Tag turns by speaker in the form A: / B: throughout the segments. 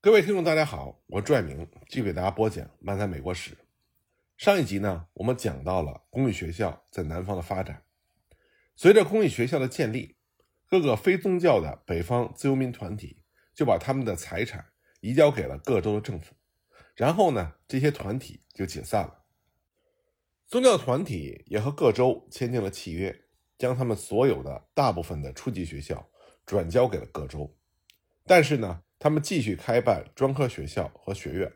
A: 各位听众，大家好，我朱爱明继续给大家播讲《漫谈美国史》。上一集呢，我们讲到了公立学校在南方的发展。随着公立学校的建立，各个非宗教的北方自由民团体就把他们的财产移交给了各州的政府，然后呢，这些团体就解散了。宗教团体也和各州签订了契约，将他们所有的大部分的初级学校转交给了各州，但是呢。他们继续开办专科学校和学院，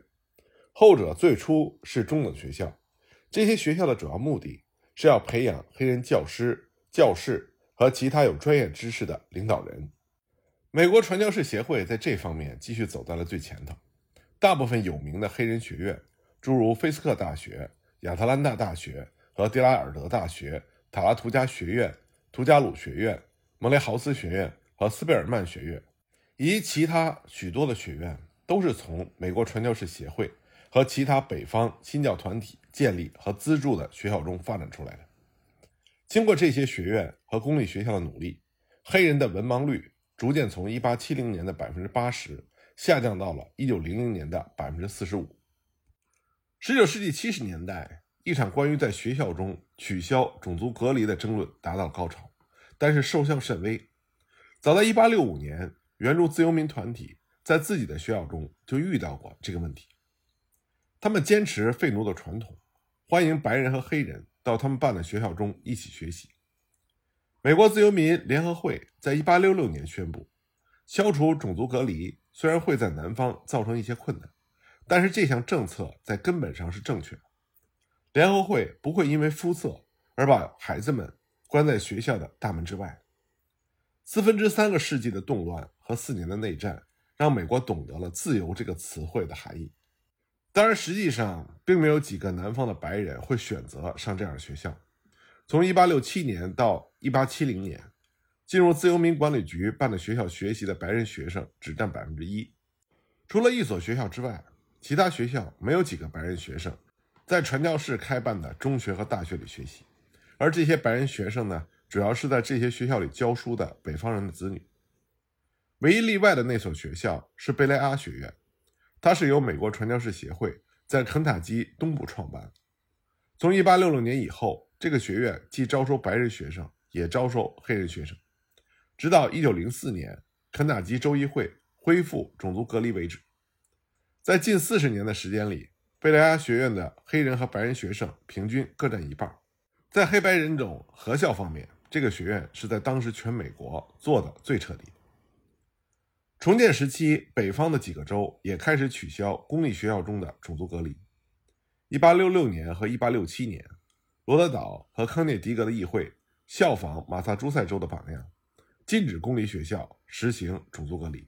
A: 后者最初是中等学校。这些学校的主要目的是要培养黑人教师、教士和其他有专业知识的领导人。美国传教士协会在这方面继续走在了最前头。大部分有名的黑人学院，诸如菲斯克大学、亚特兰大大学和迪拉尔德大学、塔拉图加学院、图加鲁学院、蒙雷豪斯学院和斯贝尔曼学院。及其他许多的学院都是从美国传教士协会和其他北方新教团体建立和资助的学校中发展出来的。经过这些学院和公立学校的努力，黑人的文盲率逐渐从1870年的百分之八十下降到了1900年的百分之四十五。19世纪70年代，一场关于在学校中取消种族隔离的争论达到高潮，但是收效甚微。早在1865年。援助自由民团体在自己的学校中就遇到过这个问题。他们坚持废奴的传统，欢迎白人和黑人到他们办的学校中一起学习。美国自由民联合会在1866年宣布，消除种族隔离虽然会在南方造成一些困难，但是这项政策在根本上是正确的。联合会不会因为肤色而把孩子们关在学校的大门之外。四分之三个世纪的动乱和四年的内战，让美国懂得了“自由”这个词汇的含义。当然，实际上并没有几个南方的白人会选择上这样的学校。从1867年到1870年，进入自由民管理局办的学校学习的白人学生只占百分之一。除了一所学校之外，其他学校没有几个白人学生在传教士开办的中学和大学里学习。而这些白人学生呢？主要是在这些学校里教书的北方人的子女。唯一例外的那所学校是贝雷阿学院，它是由美国传教士协会在肯塔基东部创办。从1866年以后，这个学院既招收白人学生，也招收黑人学生，直到1904年肯塔基州议会恢复种族隔离为止。在近四十年的时间里，贝雷阿学院的黑人和白人学生平均各占一半。在黑白人种合校方面，这个学院是在当时全美国做的最彻底的。重建时期，北方的几个州也开始取消公立学校中的种族隔离。1866年和1867年，罗德岛和康涅狄格的议会效仿马萨诸塞州的榜样，禁止公立学校实行种族隔离。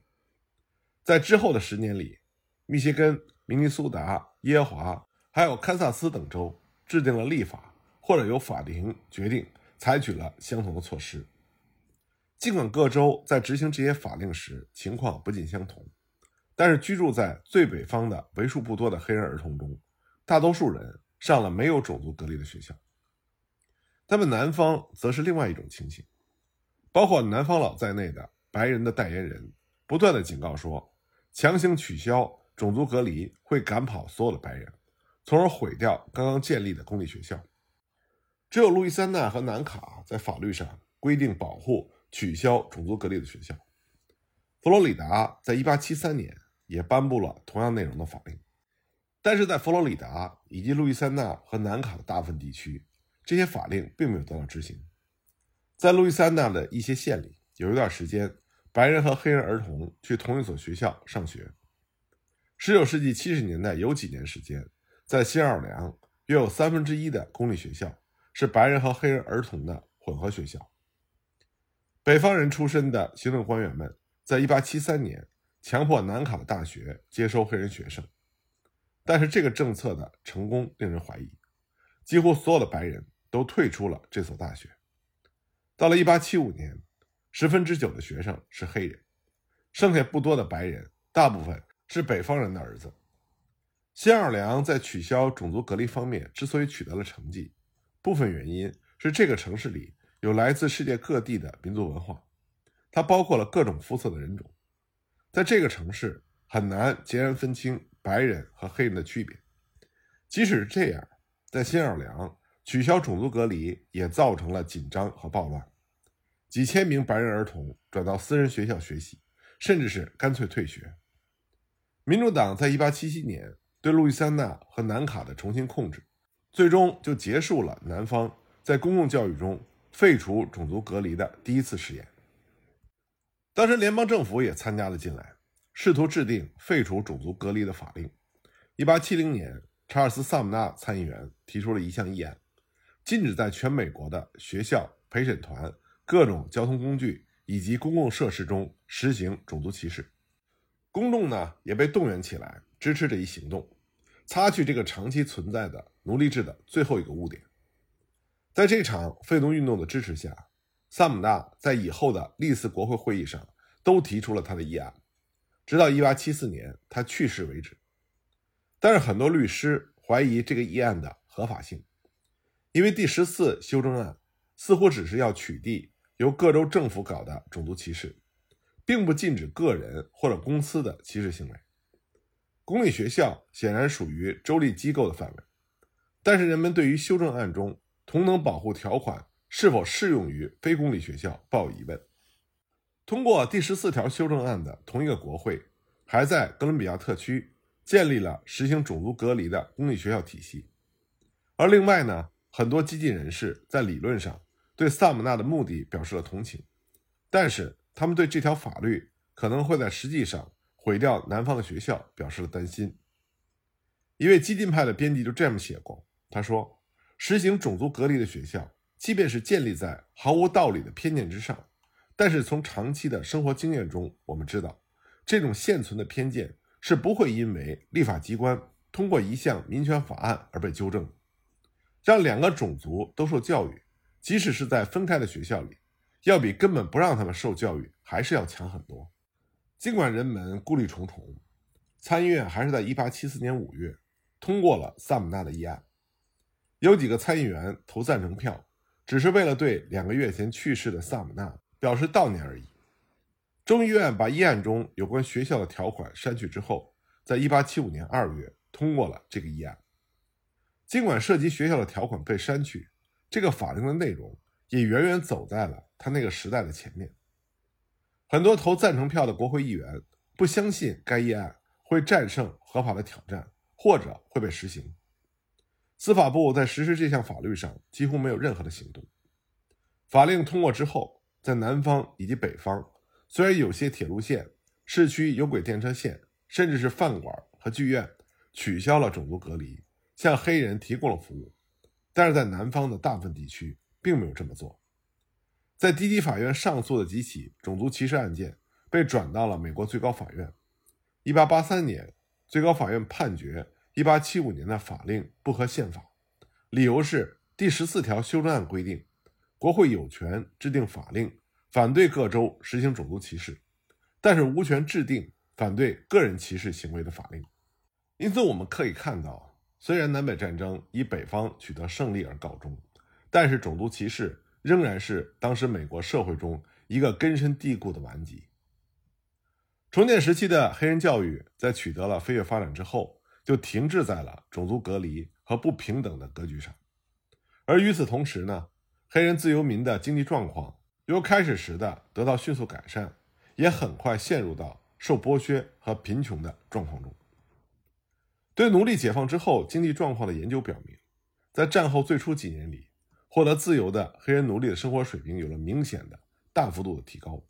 A: 在之后的十年里，密歇根、明尼苏达、耶华还有堪萨斯等州制定了立法，或者由法庭决定。采取了相同的措施。尽管各州在执行这些法令时情况不尽相同，但是居住在最北方的为数不多的黑人儿童中，大多数人上了没有种族隔离的学校。他们南方则是另外一种情形，包括南方佬在内的白人的代言人不断的警告说，强行取消种族隔离会赶跑所有的白人，从而毁掉刚刚建立的公立学校。只有路易斯安那和南卡在法律上规定保护取消种族隔离的学校。佛罗里达在1873年也颁布了同样内容的法令，但是在佛罗里达以及路易斯安那和南卡的大部分地区，这些法令并没有得到执行。在路易斯安那的一些县里，有一段时间，白人和黑人儿童去同一所学校上学。19世纪70年代有几年时间，在新奥尔良约有三分之一的公立学校。是白人和黑人儿童的混合学校。北方人出身的行政官员们在1873年强迫南卡的大学接收黑人学生，但是这个政策的成功令人怀疑，几乎所有的白人都退出了这所大学。到了1875年，十分之九的学生是黑人，剩下不多的白人大部分是北方人的儿子。新奥尔良在取消种族隔离方面之所以取得了成绩。部分原因是这个城市里有来自世界各地的民族文化，它包括了各种肤色的人种。在这个城市，很难截然分清白人和黑人的区别。即使是这样，在新奥尔良取消种族隔离也造成了紧张和暴乱，几千名白人儿童转到私人学校学习，甚至是干脆退学。民主党在1877年对路易斯安那和南卡的重新控制，最终就结束了南方在公共教育中废除种族隔离的第一次试验。当时联邦政府也参加了进来，试图制定废除种族隔离的法令。1870年。查尔斯·萨姆纳参议员提出了一项议案，禁止在全美国的学校、陪审团、各种交通工具以及公共设施中实行种族歧视。公众呢也被动员起来支持这一行动，擦去这个长期存在的奴隶制的最后一个污点。在这场废奴运动的支持下，萨姆纳在以后的历次国会会议上都提出了他的议案，直到1874年他去世为止。但是很多律师怀疑这个议案的合法性，因为第十四修正案似乎只是要取缔由各州政府搞的种族歧视，并不禁止个人或者公司的歧视行为。公立学校显然属于州立机构的范围，但是人们对于修正案中同等保护条款是否适用于非公立学校抱有疑问。通过第十四条修正案的同一个国会，还在哥伦比亚特区。建立了实行种族隔离的公立学校体系，而另外呢，很多激进人士在理论上对萨姆纳的目的表示了同情，但是他们对这条法律可能会在实际上毁掉南方的学校表示了担心。一位激进派的编辑就这样写过，他说：“实行种族隔离的学校，即便是建立在毫无道理的偏见之上，但是从长期的生活经验中，我们知道这种现存的偏见。”是不会因为立法机关通过一项民权法案而被纠正。让两个种族都受教育，即使是在分开的学校里，要比根本不让他们受教育还是要强很多。尽管人们顾虑重重，参议院还是在1874年5月通过了萨姆纳的议案。有几个参议员投赞成票，只是为了对两个月前去世的萨姆纳表示悼念而已。众议院把议案中有关学校的条款删去之后，在1875年2月通过了这个议案。尽管涉及学校的条款被删去，这个法令的内容也远远走在了他那个时代的前面。很多投赞成票的国会议员不相信该议案会战胜合法的挑战，或者会被实行。司法部在实施这项法律上几乎没有任何的行动。法令通过之后，在南方以及北方。虽然有些铁路线、市区有轨电车线，甚至是饭馆和剧院取消了种族隔离，向黑人提供了服务，但是在南方的大部分地区并没有这么做。在低级法院上诉的几起种族歧视案件被转到了美国最高法院。1883年，最高法院判决1875年的法令不合宪法，理由是第十四条修正案规定，国会有权制定法令。反对各州实行种族歧视，但是无权制定反对个人歧视行为的法令。因此，我们可以看到，虽然南北战争以北方取得胜利而告终，但是种族歧视仍然是当时美国社会中一个根深蒂固的顽疾。重建时期的黑人教育在取得了飞跃发展之后，就停滞在了种族隔离和不平等的格局上。而与此同时呢，黑人自由民的经济状况。由开始时的得到迅速改善，也很快陷入到受剥削和贫穷的状况中。对奴隶解放之后经济状况的研究表明，在战后最初几年里，获得自由的黑人奴隶的生活水平有了明显的大幅度的提高。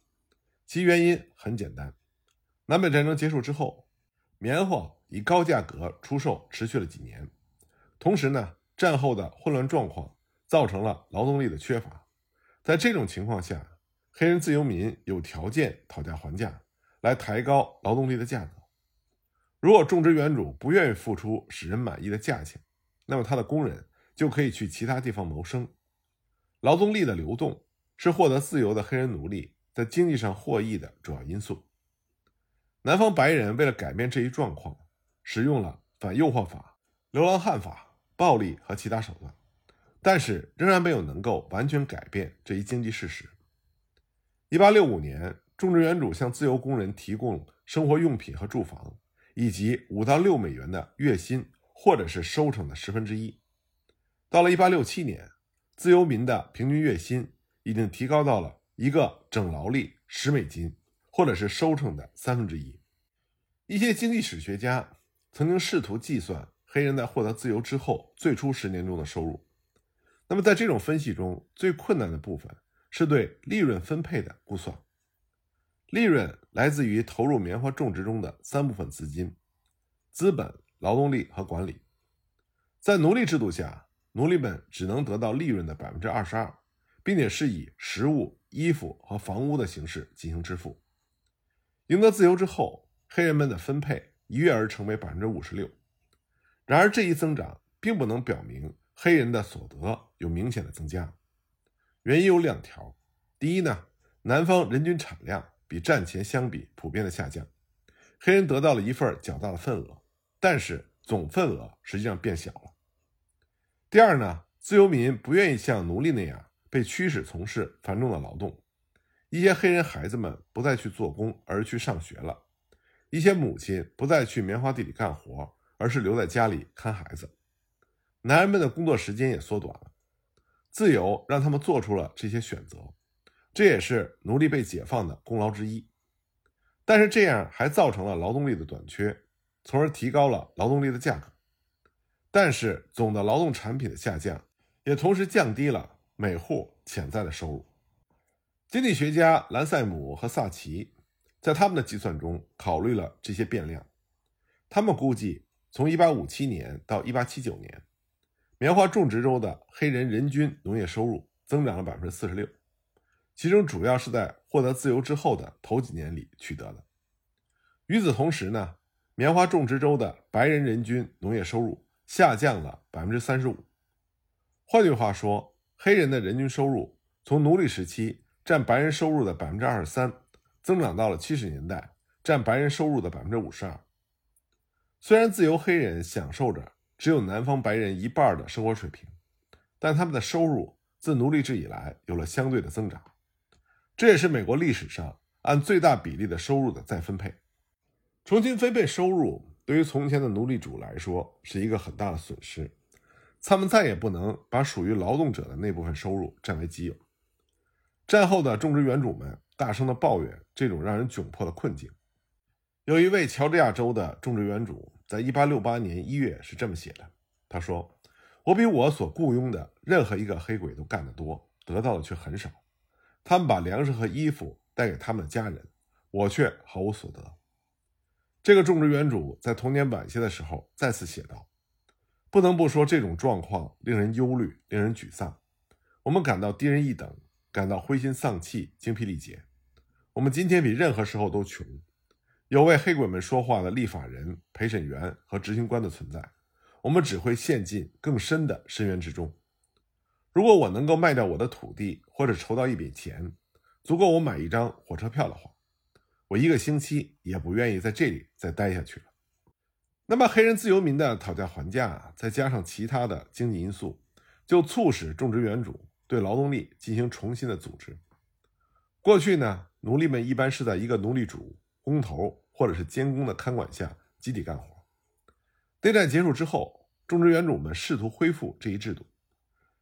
A: 其原因很简单：南北战争结束之后，棉花以高价格出售持续了几年，同时呢，战后的混乱状况造成了劳动力的缺乏。在这种情况下，黑人自由民有条件讨价还价，来抬高劳动力的价格。如果种植园主不愿意付出使人满意的价钱，那么他的工人就可以去其他地方谋生。劳动力的流动是获得自由的黑人奴隶在经济上获益的主要因素。南方白人为了改变这一状况，使用了反诱惑法、流浪汉法、暴力和其他手段。但是仍然没有能够完全改变这一经济事实。一八六五年，种植园主向自由工人提供生活用品和住房，以及五到六美元的月薪或者是收成的十分之一。到了1867年，自由民的平均月薪已经提高到了一个整劳力十美金，或者是收成的三分之一。一些经济史学家曾经试图计算黑人在获得自由之后最初十年中的收入。那么，在这种分析中最困难的部分是对利润分配的估算。利润来自于投入棉花种植中的三部分资金：资本、劳动力和管理。在奴隶制度下，奴隶们只能得到利润的百分之二十二，并且是以食物、衣服和房屋的形式进行支付。赢得自由之后，黑人们的分配一跃而成为百分之五十六。然而，这一增长并不能表明。黑人的所得有明显的增加，原因有两条：第一呢，南方人均产量比战前相比普遍的下降，黑人得到了一份较大的份额，但是总份额实际上变小了；第二呢，自由民不愿意像奴隶那样被驱使从事繁重的劳动，一些黑人孩子们不再去做工，而去上学了；一些母亲不再去棉花地里干活，而是留在家里看孩子。男人们的工作时间也缩短了，自由让他们做出了这些选择，这也是奴隶被解放的功劳之一。但是这样还造成了劳动力的短缺，从而提高了劳动力的价格。但是总的劳动产品的下降，也同时降低了每户潜在的收入。经济学家兰塞姆和萨奇在他们的计算中考虑了这些变量，他们估计从1857年到1879年。棉花种植州的黑人人均农业收入增长了百分之四十六，其中主要是在获得自由之后的头几年里取得的。与此同时呢，棉花种植州的白人人均农业收入下降了百分之三十五。换句话说，黑人的人均收入从奴隶时期占白人收入的百分之二十三，增长到了七十年代占白人收入的百分之五十二。虽然自由黑人享受着。只有南方白人一半的生活水平，但他们的收入自奴隶制以来有了相对的增长，这也是美国历史上按最大比例的收入的再分配。重新分配收入对于从前的奴隶主来说是一个很大的损失，他们再也不能把属于劳动者的那部分收入占为己有。战后的种植园主们大声地抱怨这种让人窘迫的困境。有一位乔治亚州的种植园主。在一八六八年一月是这么写的，他说：“我比我所雇佣的任何一个黑鬼都干得多，得到的却很少。他们把粮食和衣服带给他们的家人，我却毫无所得。”这个种植园主在童年晚些的时候再次写道：“不能不说这种状况令人忧虑，令人沮丧。我们感到低人一等，感到灰心丧气，精疲力竭。我们今天比任何时候都穷。”有为黑鬼们说话的立法人、陪审员和执行官的存在，我们只会陷进更深的深渊之中。如果我能够卖掉我的土地，或者筹到一笔钱，足够我买一张火车票的话，我一个星期也不愿意在这里再待下去了。那么，黑人自由民的讨价还价，再加上其他的经济因素，就促使种植园主对劳动力进行重新的组织。过去呢，奴隶们一般是在一个奴隶主。工头或者是监工的看管下集体干活。内战结束之后，种植园主们试图恢复这一制度，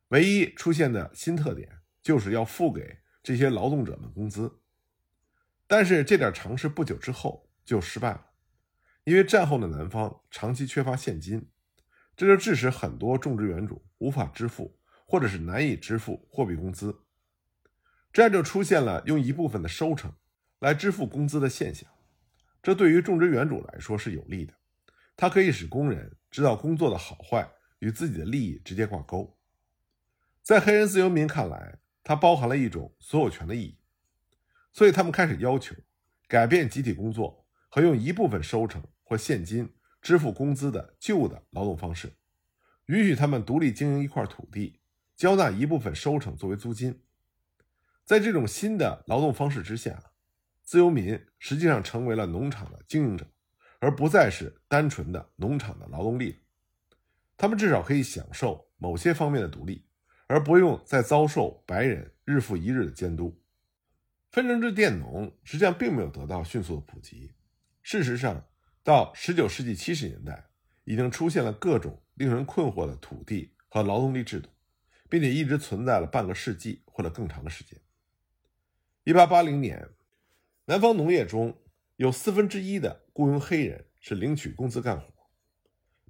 A: 唯一出现的新特点就是要付给这些劳动者们工资。但是这点尝试不久之后就失败了，因为战后的南方长期缺乏现金，这就致使很多种植园主无法支付或者是难以支付货币工资，这样就出现了用一部分的收成来支付工资的现象。这对于种植园主来说是有利的，它可以使工人知道工作的好坏与自己的利益直接挂钩。在黑人自由民看来，它包含了一种所有权的意义，所以他们开始要求改变集体工作和用一部分收成或现金支付工资的旧的劳动方式，允许他们独立经营一块土地，交纳一部分收成作为租金。在这种新的劳动方式之下。自由民实际上成为了农场的经营者，而不再是单纯的农场的劳动力。他们至少可以享受某些方面的独立，而不用再遭受白人日复一日的监督。分成制佃农实际上并没有得到迅速的普及。事实上，到19世纪70年代，已经出现了各种令人困惑的土地和劳动力制度，并且一直存在了半个世纪或者更长的时间。1880年，南方农业中有四分之一的雇佣黑人是领取工资干活。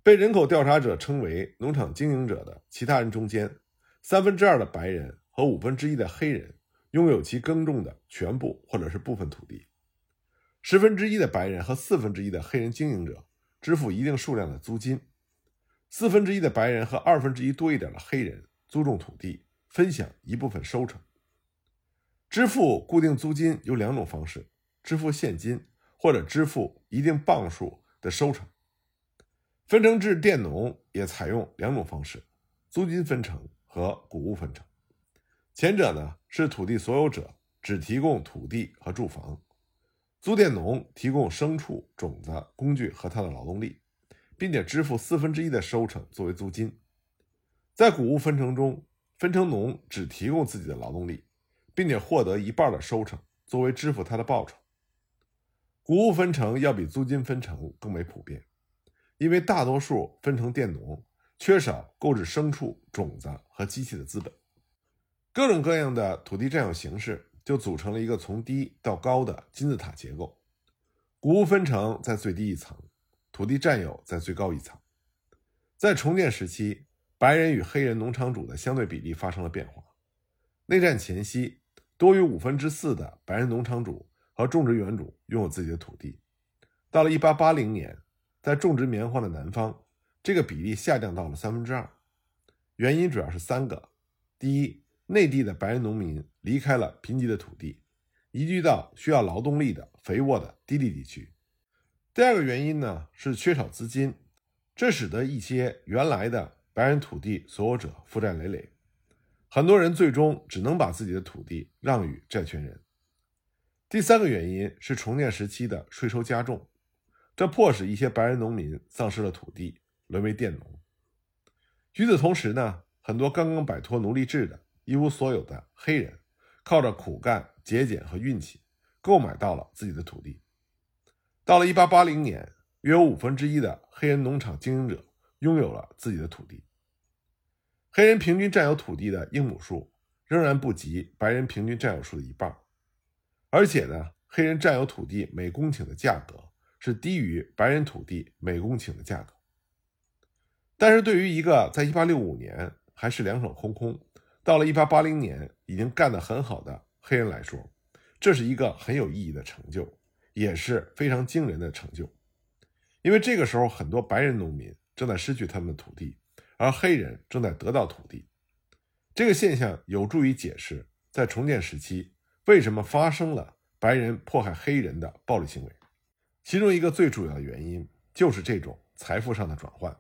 A: 被人口调查者称为农场经营者的其他人中间，三分之二的白人和五分之一的黑人拥有其耕种的全部或者是部分土地。十分之一的白人和四分之一的黑人经营者支付一定数量的租金，四分之一的白人和二分之一多一点的黑人租种土地，分享一部分收成。支付固定租金有两种方式：支付现金或者支付一定磅数的收成。分成制佃农也采用两种方式：租金分成和谷物分成。前者呢是土地所有者只提供土地和住房。租佃农提供牲畜、种子、工具和他的劳动力，并且支付四分之一的收成作为租金。在谷物分成中，分成农只提供自己的劳动力，并且获得一半的收成作为支付他的报酬。谷物分成要比租金分成更为普遍，因为大多数分成佃农缺少购置牲畜、种子和机器的资本。各种各样的土地占有形式。就组成了一个从低到高的金字塔结构，谷物分成在最低一层，土地占有在最高一层。在重建时期，白人与黑人农场主的相对比例发生了变化。内战前夕，多于五分之四的白人农场主和种植园主拥有自己的土地。到了1880年，在种植棉花的南方，这个比例下降到了三分之二。原因主要是三个：第一，内地的白人农民离开了贫瘠的土地，移居到需要劳动力的肥沃的低地地区。第二个原因呢是缺少资金，这使得一些原来的白人土地所有者负债累累，很多人最终只能把自己的土地让与债权人。第三个原因是重建时期的税收加重，这迫使一些白人农民丧失了土地，沦为佃农。与此同时呢，很多刚刚摆脱奴隶制的。一无所有的黑人，靠着苦干、节俭和运气，购买到了自己的土地。到了1880年，约有五分之一的黑人农场经营者拥有了自己的土地。黑人平均占有土地的英亩数仍然不及白人平均占有数的一半，而且呢，黑人占有土地每公顷的价格是低于白人土地每公顷的价格。但是对于一个在1865年还是两手空空，到了1880年，已经干得很好的黑人来说，这是一个很有意义的成就，也是非常惊人的成就。因为这个时候，很多白人农民正在失去他们的土地，而黑人正在得到土地。这个现象有助于解释在重建时期为什么发生了白人迫害黑人的暴力行为。其中一个最主要的原因就是这种财富上的转换。